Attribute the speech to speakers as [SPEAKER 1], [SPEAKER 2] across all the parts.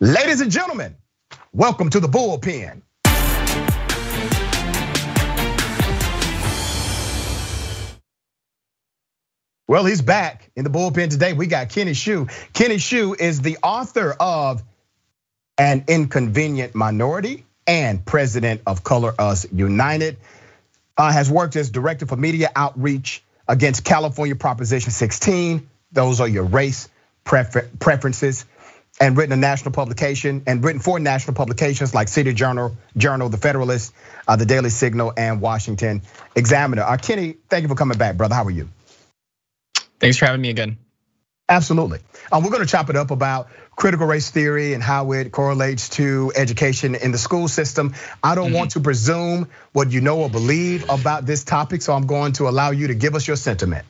[SPEAKER 1] Ladies and gentlemen, welcome to the bullpen. Well, he's back in the bullpen today. We got Kenny Xu. Kenny Xu is the author of An Inconvenient Minority and president of Color Us United. Uh, has worked as director for media outreach against California Proposition 16. Those are your race prefer- preferences and written a national publication and written for national publications like City Journal, Journal, The Federalist, uh, The Daily Signal, and Washington Examiner. Uh, Kenny, thank you for coming back, brother. How are you?
[SPEAKER 2] Thanks for having me again.
[SPEAKER 1] Absolutely. Uh, we're going to chop it up about critical race theory and how it correlates to education in the school system. I don't mm-hmm. want to presume what you know or believe about this topic, so I'm going to allow you to give us your sentiment.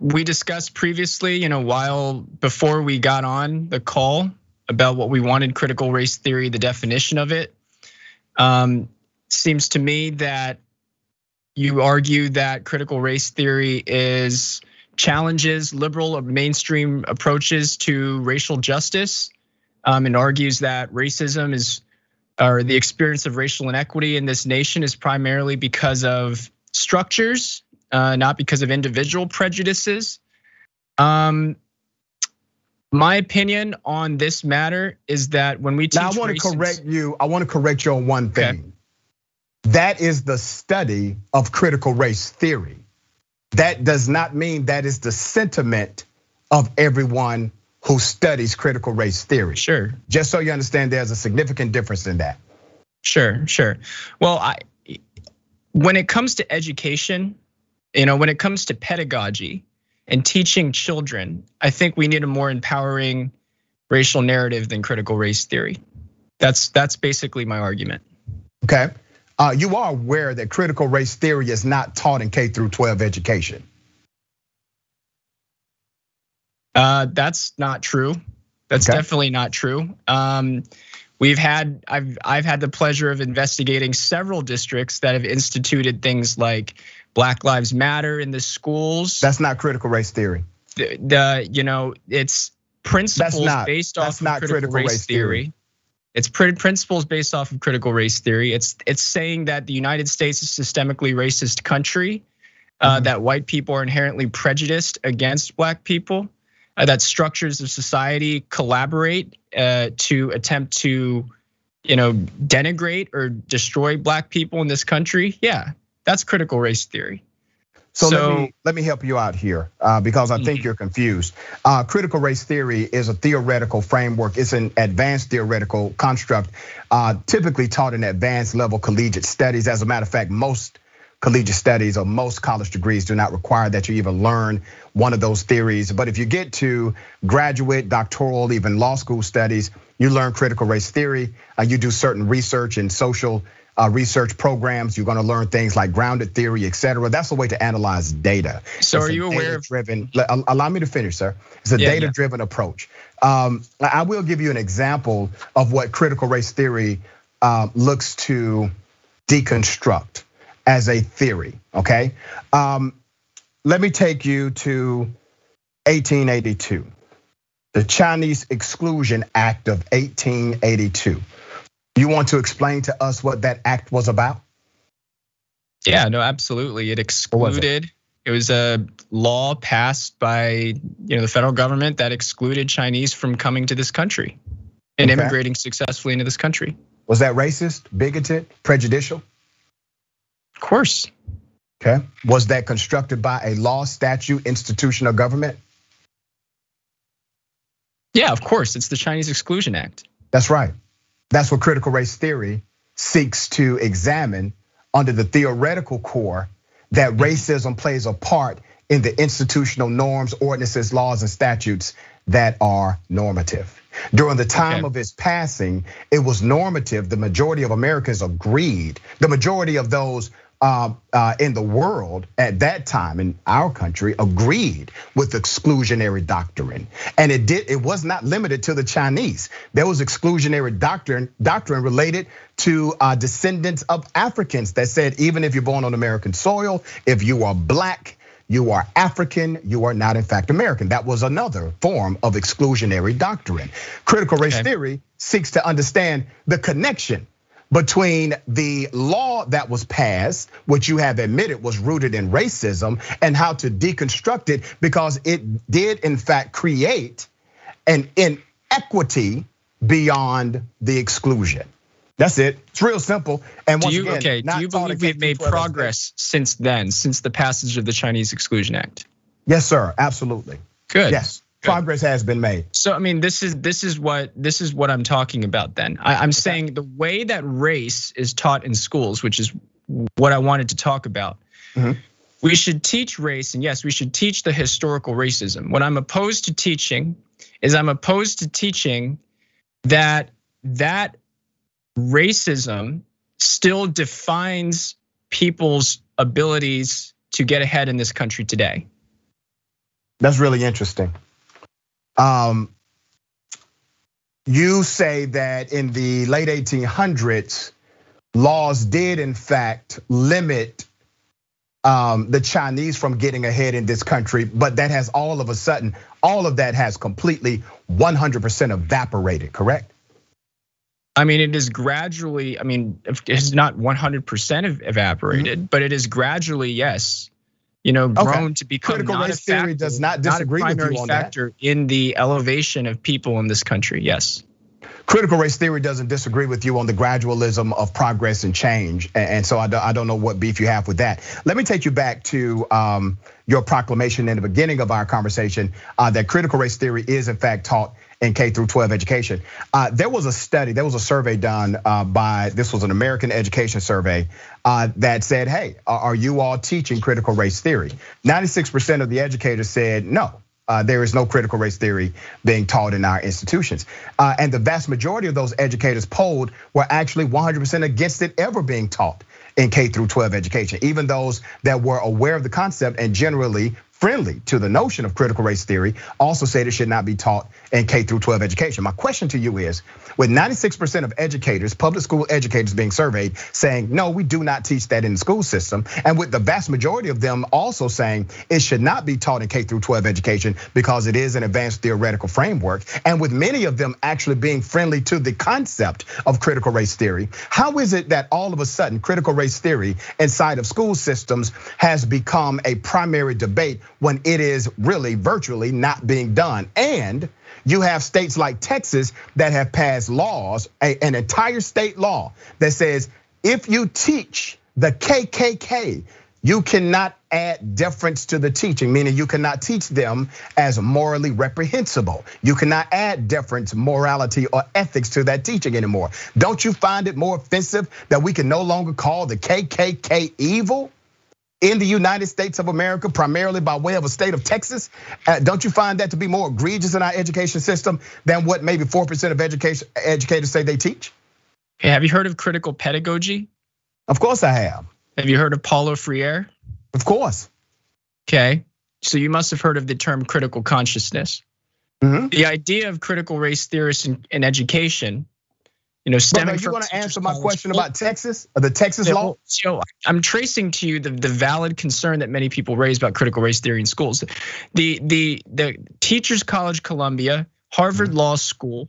[SPEAKER 2] We discussed previously, you know, while before we got on the call about what we wanted critical race theory, the definition of it. Um, seems to me that you argue that critical race theory is challenges liberal or mainstream approaches to racial justice um, and argues that racism is or the experience of racial inequity in this nation is primarily because of structures, not because of individual prejudices. Um, my opinion on this matter is that when we teach,
[SPEAKER 1] now I want to correct you. I want to correct you on one thing. Okay. That is the study of critical race theory. That does not mean that is the sentiment of everyone who studies critical race theory.
[SPEAKER 2] Sure.
[SPEAKER 1] Just so you understand, there's a significant difference in that.
[SPEAKER 2] Sure, sure. Well, I, when it comes to education, you know, when it comes to pedagogy and teaching children, I think we need a more empowering racial narrative than critical race theory. That's that's basically my argument.
[SPEAKER 1] Okay. Uh, you are aware that critical race theory is not taught in K through 12 education.
[SPEAKER 2] Uh, that's not true. That's okay. definitely not true. Um, we've had I've I've had the pleasure of investigating several districts that have instituted things like Black Lives Matter in the schools.
[SPEAKER 1] That's not critical race theory.
[SPEAKER 2] The, the you know it's principles not, based off of critical, critical race, race theory. theory. It's principles based off of critical race theory. It's it's saying that the United States is a systemically racist country, uh, mm-hmm. that white people are inherently prejudiced against black people, uh, that structures of society collaborate uh, to attempt to, you know, denigrate or destroy black people in this country. Yeah, that's critical race theory.
[SPEAKER 1] So, so, let me let me help you out here uh, because I think mm-hmm. you're confused. Uh, critical race theory is a theoretical framework. It's an advanced theoretical construct, uh, typically taught in advanced level collegiate studies. As a matter of fact, most collegiate studies or most college degrees do not require that you even learn one of those theories. But if you get to graduate, doctoral, even law school studies, you learn critical race theory. You do certain research in social research programs. You're going to learn things like grounded theory, et cetera. That's a way to analyze data.
[SPEAKER 2] So, it's are you aware of
[SPEAKER 1] driven? Allow me to finish, sir. It's a yeah, data-driven yeah. approach. Um, I will give you an example of what critical race theory um, looks to deconstruct as a theory. Okay, um, let me take you to 1882, the Chinese Exclusion Act of 1882. You want to explain to us what that act was about?
[SPEAKER 2] Yeah, no, absolutely. It excluded. It? it was a law passed by you know the federal government that excluded Chinese from coming to this country and okay. immigrating successfully into this country.
[SPEAKER 1] Was that racist, bigoted, prejudicial?
[SPEAKER 2] Of course.
[SPEAKER 1] Okay. Was that constructed by a law, statute, institution, or government?
[SPEAKER 2] Yeah, of course. It's the Chinese Exclusion Act.
[SPEAKER 1] That's right. That's what critical race theory seeks to examine under the theoretical core that racism plays a part in the institutional norms, ordinances, laws, and statutes that are normative. During the time okay. of his passing, it was normative. The majority of Americans agreed. The majority of those uh, uh, in the world at that time in our country agreed with exclusionary doctrine, and it did. It was not limited to the Chinese. There was exclusionary doctrine doctrine related to uh, descendants of Africans that said even if you're born on American soil, if you are black, you are African, you are not in fact American. That was another form of exclusionary doctrine. Critical race okay. theory seeks to understand the connection between the law that was passed, which you have admitted was rooted in racism, and how to deconstruct it because it did, in fact, create an inequity beyond the exclusion. That's it. It's real simple.
[SPEAKER 2] And once do you, again, okay, do you believe we've made progress since then, since the passage of the Chinese Exclusion Act?
[SPEAKER 1] Yes, sir. Absolutely.
[SPEAKER 2] Good.
[SPEAKER 1] Yes. Progress has been made.
[SPEAKER 2] So I mean, this is this is what this is what I'm talking about. Then I, am saying the way that race is taught in schools, which is what I wanted to talk about. Mm-hmm. We should teach race, and yes, we should teach the historical racism. What I'm opposed to teaching is I'm opposed to teaching that that racism still defines people's abilities to get ahead in this country today.
[SPEAKER 1] That's really interesting. Um, you say that in the late 1800s, laws did in fact limit um, the Chinese from getting ahead in this country, but that has all of a sudden, all of that has completely 100% evaporated, correct?
[SPEAKER 2] I mean, it is gradually, I mean, it's not 100% evaporated, mm-hmm. but it is gradually, yes, you know, grown okay. to become
[SPEAKER 1] critical race theory does not disagree not a primary with you on factor
[SPEAKER 2] that. in the elevation of people in this country. Yes.
[SPEAKER 1] Critical race theory doesn't disagree with you on the gradualism of progress and change, and so I don't know what beef you have with that. Let me take you back to um, your proclamation in the beginning of our conversation uh, that critical race theory is in fact taught in K through 12 education. Uh, there was a study, there was a survey done uh, by, this was an American education survey uh, that said, hey, are you all teaching critical race theory? 96% of the educators said no. Uh, there is no critical race theory being taught in our institutions. Uh, and the vast majority of those educators polled were actually 100% against it ever being taught in K through 12 education. Even those that were aware of the concept and generally friendly to the notion of critical race theory also said it should not be taught in K through 12 education. My question to you is, with 96% of educators, public school educators being surveyed saying, no, we do not teach that in the school system. And with the vast majority of them also saying it should not be taught in K through 12 education because it is an advanced theoretical framework. And with many of them actually being friendly to the concept of critical race theory, how is it that all of a sudden critical race theory inside of school systems has become a primary debate when it is really virtually not being done? And you have states like Texas that have passed laws, an entire state law that says if you teach the KKK, you cannot add deference to the teaching, meaning you cannot teach them as morally reprehensible. You cannot add deference, morality, or ethics to that teaching anymore. Don't you find it more offensive that we can no longer call the KKK evil? In the United States of America, primarily by way of a state of Texas. Uh, don't you find that to be more egregious in our education system than what maybe 4% of education educators say they teach?
[SPEAKER 2] Hey, have you heard of critical pedagogy?
[SPEAKER 1] Of course I have.
[SPEAKER 2] Have you heard of Paulo Freire?
[SPEAKER 1] Of course.
[SPEAKER 2] Okay. So you must have heard of the term critical consciousness. Mm-hmm. The idea of critical race theorists in, in education you know, stemming
[SPEAKER 1] but
[SPEAKER 2] you
[SPEAKER 1] want to answer my question about Texas, the Texas law?
[SPEAKER 2] So I'm tracing to you the, the valid concern that many people raise about critical race theory in schools. The the the Teachers College Columbia, Harvard mm-hmm. Law School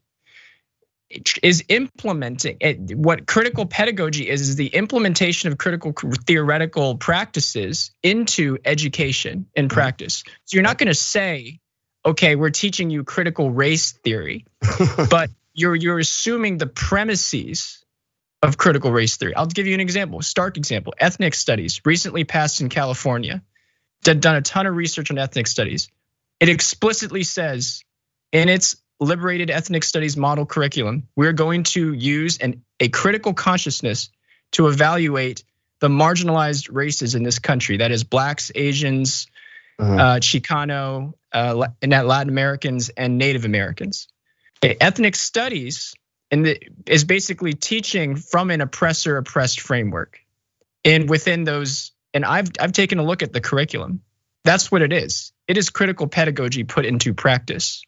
[SPEAKER 2] is implementing what critical pedagogy is is the implementation of critical theoretical practices into education and mm-hmm. practice. So you're not going to say, okay, we're teaching you critical race theory, but you're you're assuming the premises of critical race theory. I'll give you an example, stark example. Ethnic studies recently passed in California. Done a ton of research on ethnic studies. It explicitly says in its liberated ethnic studies model curriculum, we're going to use an, a critical consciousness to evaluate the marginalized races in this country. That is blacks, Asians, uh-huh. uh, Chicano, uh, Latin Americans, and Native Americans ethnic studies and is basically teaching from an oppressor oppressed framework. And within those, and I've I've taken a look at the curriculum. That's what it is. It is critical pedagogy put into practice.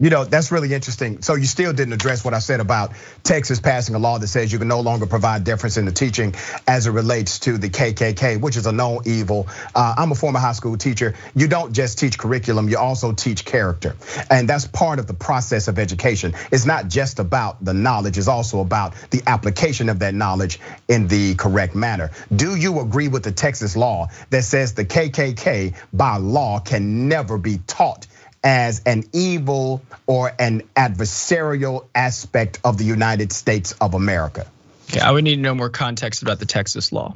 [SPEAKER 1] You know, that's really interesting. So you still didn't address what I said about Texas passing a law that says you can no longer provide deference in the teaching as it relates to the KKK, which is a known evil. Uh, I'm a former high school teacher. You don't just teach curriculum, you also teach character. And that's part of the process of education. It's not just about the knowledge, it's also about the application of that knowledge in the correct manner. Do you agree with the Texas law that says the KKK by law can never be taught as an evil or an adversarial aspect of the United States of America.
[SPEAKER 2] Okay, I would need to know more context about the Texas law.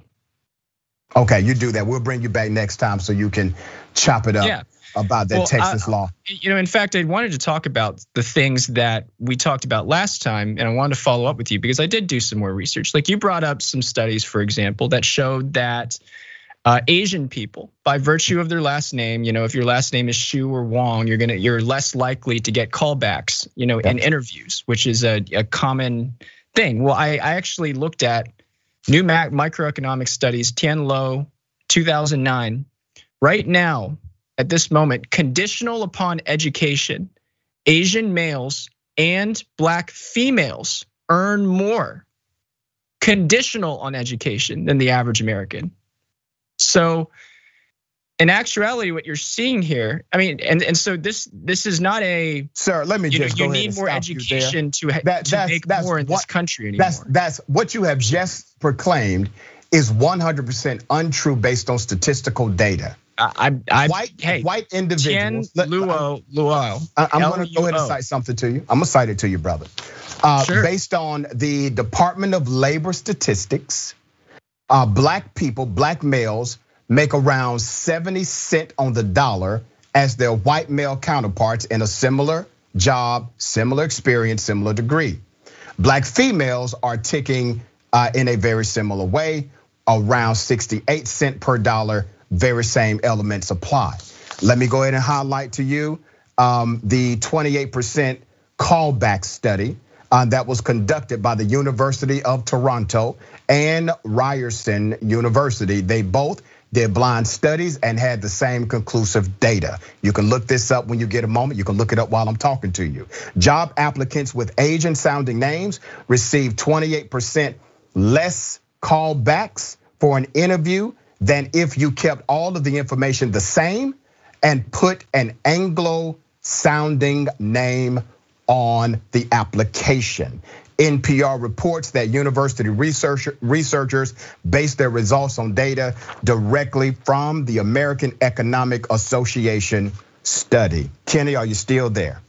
[SPEAKER 1] Okay, you do that. We'll bring you back next time so you can chop it up yeah. about that well, Texas I, law.
[SPEAKER 2] You know, in fact, I wanted to talk about the things that we talked about last time, and I wanted to follow up with you because I did do some more research. Like you brought up some studies, for example, that showed that Uh, Asian people, by virtue of their last name, you know, if your last name is Shu or Wong, you're gonna you're less likely to get callbacks, you know, in interviews, which is a, a common thing. Well, I, I actually looked at New Mac Microeconomic Studies, Tian Luo, 2009. Right now, at this moment, conditional upon education, Asian males and black females earn more conditional on education than the average American. So in actuality, what you're seeing here, I mean, and, and so this this is not a
[SPEAKER 1] sir. Let me just
[SPEAKER 2] know, you need more education to, that, to make that's more in what, this country anymore.
[SPEAKER 1] That's that's what you have just proclaimed is 100% untrue based on statistical data.
[SPEAKER 2] I, I,
[SPEAKER 1] white,
[SPEAKER 2] hey,
[SPEAKER 1] white individuals.
[SPEAKER 2] Tian Luo, Luo.
[SPEAKER 1] I'm going to go ahead and cite something to you. I'm going to cite it to you, brother. Uh, sure. Based on the Department of Labor statistics, black people, black males, make around 70 cent on the dollar as their white male counterparts in a similar job, similar experience, similar degree. Black females are ticking uh, in a very similar way, around 68 cent per dollar, very same elements apply. Let me go ahead and highlight to you um, the 28% callback study uh, Uh, that was conducted by the University of Toronto and Ryerson University. They both did blind studies and had the same conclusive data. You can look this up when you get a moment. You can look it up while I'm talking to you. Job applicants with Asian sounding names receive 28% less callbacks for an interview than if you kept all of the information the same and put an Anglo sounding name on the application. NPR reports that university researchers base their results on data directly from the American Economic Association study. Kenny, are you still there?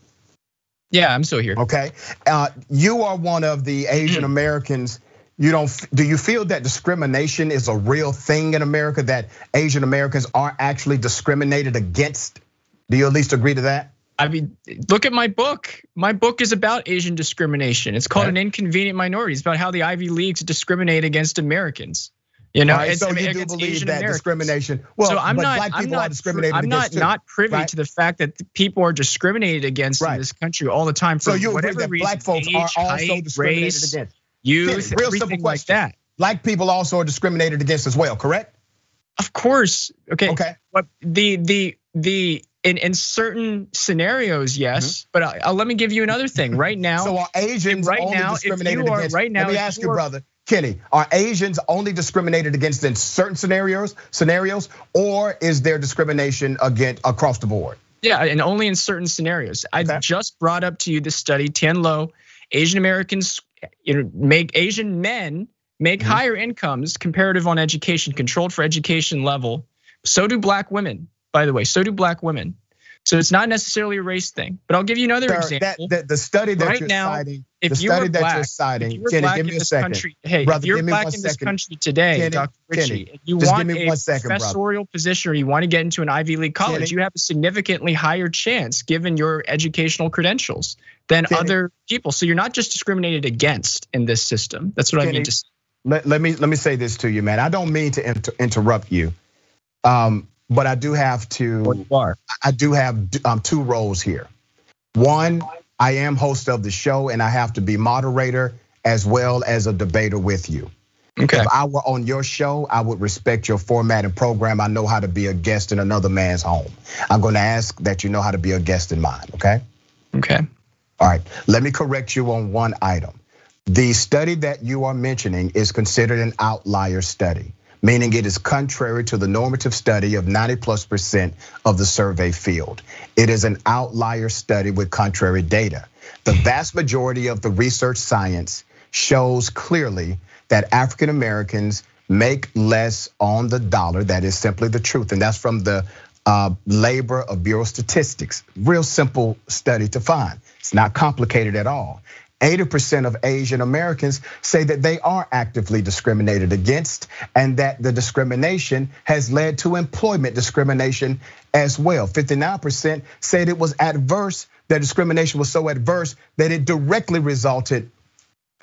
[SPEAKER 2] Yeah, I'm still here.
[SPEAKER 1] Okay. Uh, you are one of the Asian Americans. You don't do you feel that discrimination is a real thing in America that Asian Americans are actually discriminated against? Do you at least agree to that?
[SPEAKER 2] I mean, look at my book. My book is about Asian discrimination. It's called An Inconvenient Minority. It's about how the Ivy Leagues discriminate against Americans. You know,
[SPEAKER 1] right, it's, so you do believe Asian that Americans. discrimination. Well, so I'm not, black people I'm not, are discriminated
[SPEAKER 2] I'm not
[SPEAKER 1] too,
[SPEAKER 2] not privy right? to the fact that people are discriminated against right. in this country all the time for so you whatever
[SPEAKER 1] that
[SPEAKER 2] reason.
[SPEAKER 1] Black folks age, are also height, discriminated race, against.
[SPEAKER 2] Youth, real simple question. like that.
[SPEAKER 1] Black people also are discriminated against as well, correct?
[SPEAKER 2] Of course. Okay.
[SPEAKER 1] Okay.
[SPEAKER 2] But the the the in in certain scenarios, yes. Mm-hmm. But uh, uh, let me give you another thing. Right now,
[SPEAKER 1] so are Asians right only now, discriminated are, against? Right now, let me ask you, brother Kenny, are Asians only discriminated against in certain scenarios, scenarios, or is there discrimination against across the board?
[SPEAKER 2] Yeah, and only in certain scenarios. Okay. I just brought up to you the study Tian Luo, Asian Americans, you know, make Asian men make mm-hmm. higher incomes comparative on education, controlled for education level. So do black women by the way. So do black women. So it's not necessarily a race thing. But I'll give you another Sir, example.
[SPEAKER 1] That, the study that
[SPEAKER 2] right
[SPEAKER 1] you're
[SPEAKER 2] now,
[SPEAKER 1] citing,
[SPEAKER 2] if
[SPEAKER 1] the study
[SPEAKER 2] that
[SPEAKER 1] black,
[SPEAKER 2] you're
[SPEAKER 1] citing,
[SPEAKER 2] if you're Kenny, give me a second. Country, hey, brother, if you're black in this country today, Dr. Richey, Kenny, you want a second, professorial brother. position or you want to get into an Ivy League college, you have a significantly higher chance given your educational credentials than other people. So you're not just discriminated against in this system. That's what I mean to say.
[SPEAKER 1] Let, let me let me say this to you, man. I don't mean to inter- interrupt you. Um, but I do have to. I do have um, two roles here. One, I am host of the show, and I have to be moderator as well as a debater with you. Okay. If I were on your show, I would respect your format and program. I know how to be a guest in another man's home. I'm going to ask that you know how to be a guest in mine. Okay.
[SPEAKER 2] Okay.
[SPEAKER 1] All right, let me correct you on one item. The study that you are mentioning is considered an outlier study, meaning it is contrary to the normative study of 90 plus percent of the survey field. It is an outlier study with contrary data. The vast majority of the research science shows clearly that African Americans make less on the dollar. That is simply the truth. And that's from the uh, labor of Bureau Statistics. Real simple study to find. It's not complicated at all. 80% of Asian Americans say that they are actively discriminated against and that the discrimination has led to employment discrimination as well. 59% said it was adverse, that discrimination was so adverse that it directly resulted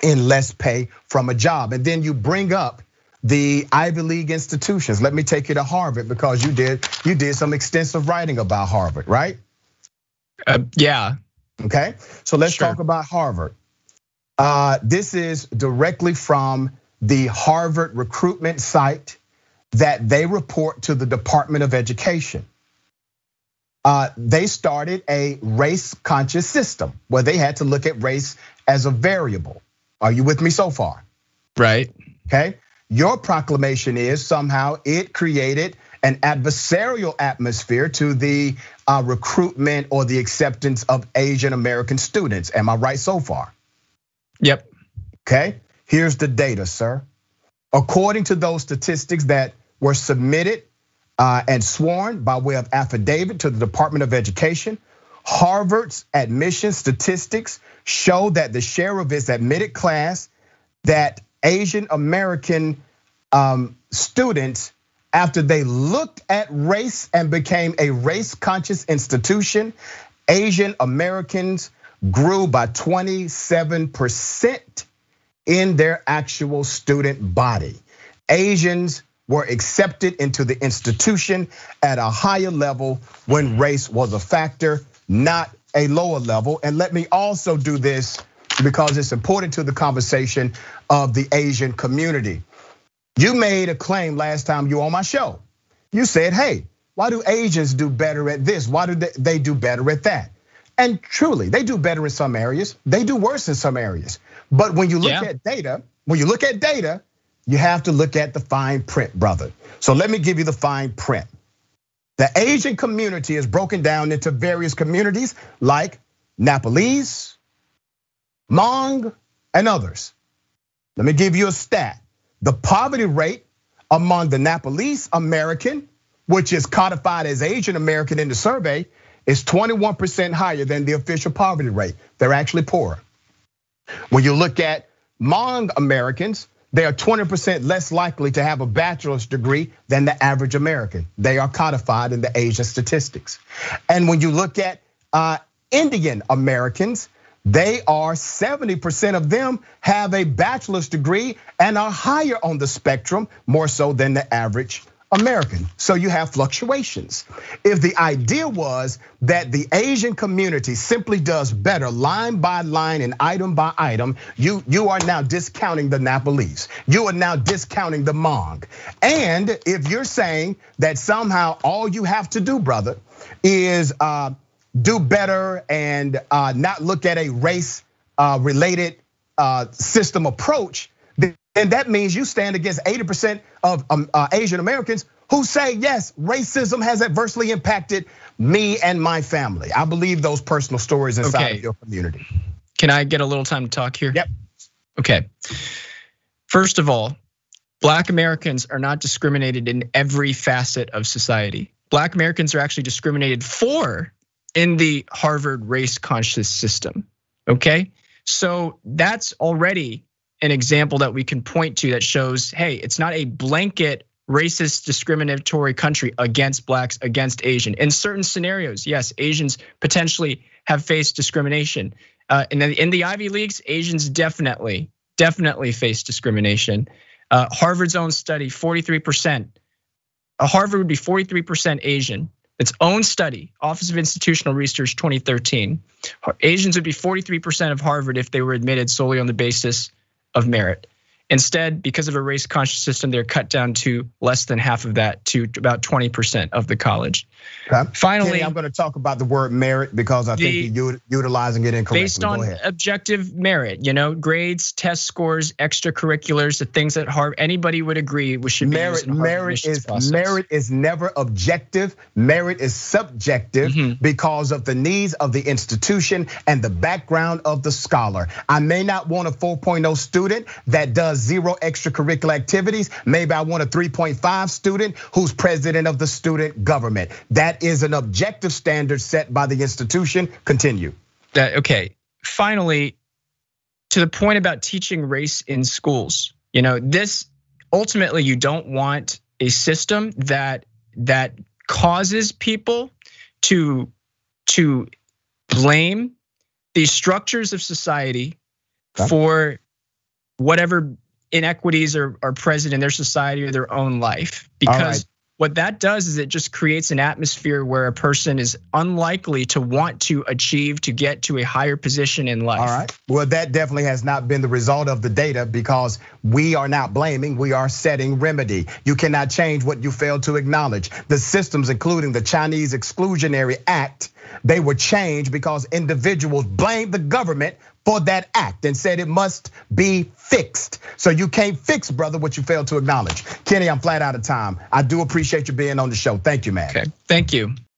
[SPEAKER 1] in less pay from a job. And then you bring up the Ivy League institutions. Let me take you to Harvard because you did you did some extensive writing about Harvard, right?
[SPEAKER 2] Uh, yeah.
[SPEAKER 1] Okay. So let's sure. talk about Harvard. Uh, this is directly from the Harvard recruitment site that they report to the Department of Education. Uh, they started a race conscious system where they had to look at race as a variable. Are you with me so far?
[SPEAKER 2] Right.
[SPEAKER 1] Okay. Your proclamation is somehow it created an adversarial atmosphere to the uh, recruitment or the acceptance of Asian American students. Am I right so far?
[SPEAKER 2] Yep.
[SPEAKER 1] Okay. Here's the data, sir. According to those statistics that were submitted uh, and sworn by way of affidavit to the Department of Education, Harvard's admission statistics show that the share of its admitted class that Asian American um, students, after they looked at race and became a race conscious institution, Asian Americans grew by 27% in their actual student body. Asians were accepted into the institution at a higher level when race was a factor, not a lower level. And let me also do this because it's important to the conversation of the Asian community. You made a claim last time you were on my show. You said, hey, why do Asians do better at this? Why do they do better at that? And truly, they do better in some areas. They do worse in some areas. But when you look yeah. at data, when you look at data, you have to look at the fine print, brother. So let me give you the fine print. The Asian community is broken down into various communities like Nepalese, Hmong, and others. Let me give you a stat. The poverty rate among the Nepalese American, which is codified as Asian American in the survey, is 21% higher than the official poverty rate. They're actually poorer. When you look at Hmong Americans, they are 20% less likely to have a bachelor's degree than the average American. They are codified in the Asian statistics. And when you look at uh, Indian Americans, they are 70% of them have a bachelor's degree and are higher on the spectrum, more so than the average American. So you have fluctuations. If the idea was that the Asian community simply does better line by line and item by item, you, you are now discounting the Nepalese. You are now discounting the Hmong. And if you're saying that somehow all you have to do, brother, is uh, do better and uh, not look at a race uh, related system approach, then that means you stand against 80% of um, Asian Americans who say, yes, racism has adversely impacted me and my family. I believe those personal stories inside okay. of your community.
[SPEAKER 2] Can I get a little time to talk here?
[SPEAKER 1] Yep.
[SPEAKER 2] Okay. First of all, Black Americans are not discriminated in every facet of society. Black Americans are actually discriminated for in the Harvard race conscious system. Okay. So that's already an example that we can point to that shows hey, it's not a blanket racist discriminatory country against blacks against asian. In certain scenarios yes asians potentially have faced discrimination. Uh, and then in the ivy leagues asians definitely definitely face discrimination. Uh, harvard's own study 43% harvard would be 43% asian. Its own study, Office of Institutional Research 2013. Asians would be 43% of Harvard if they were admitted solely on the basis of merit. Instead, because of a race conscious system, they're cut down to less than half of that to about 20% of the college.
[SPEAKER 1] Okay. Finally, Kenny, I'm going to talk about the word merit because I the, think you're utilizing it incorrectly.
[SPEAKER 2] Based on objective merit, you know, grades, test scores, extracurriculars, the things that Harvard anybody would agree we should
[SPEAKER 1] merit,
[SPEAKER 2] be
[SPEAKER 1] merit is process. merit is never objective. Merit is subjective mm-hmm. because of the needs of the institution and the background of the scholar. I may not want a 4.0 student that does zero extracurricular activities. Maybe I want a 3.5 student who's president of the student government. That is an objective standard set by the institution. Continue.
[SPEAKER 2] That okay. Finally, to the point about teaching race in schools. You know, this ultimately you don't want a system that that causes people to to blame the structures of society okay. for whatever inequities are, are present in their society or their own life because what that does is it just creates an atmosphere where a person is unlikely to want to achieve to get to a higher position in life.
[SPEAKER 1] All right. Well, that definitely has not been the result of the data because we are not blaming, we are setting remedy. You cannot change what you fail to acknowledge. The systems, including the Chinese Exclusionary Act, they were changed because individuals blamed the government for that act and said it must be fixed. So you can't fix, brother, what you failed to acknowledge. Kenny, I'm flat out of time. I do appreciate you being on the show. Thank you, man.
[SPEAKER 2] Okay, thank you.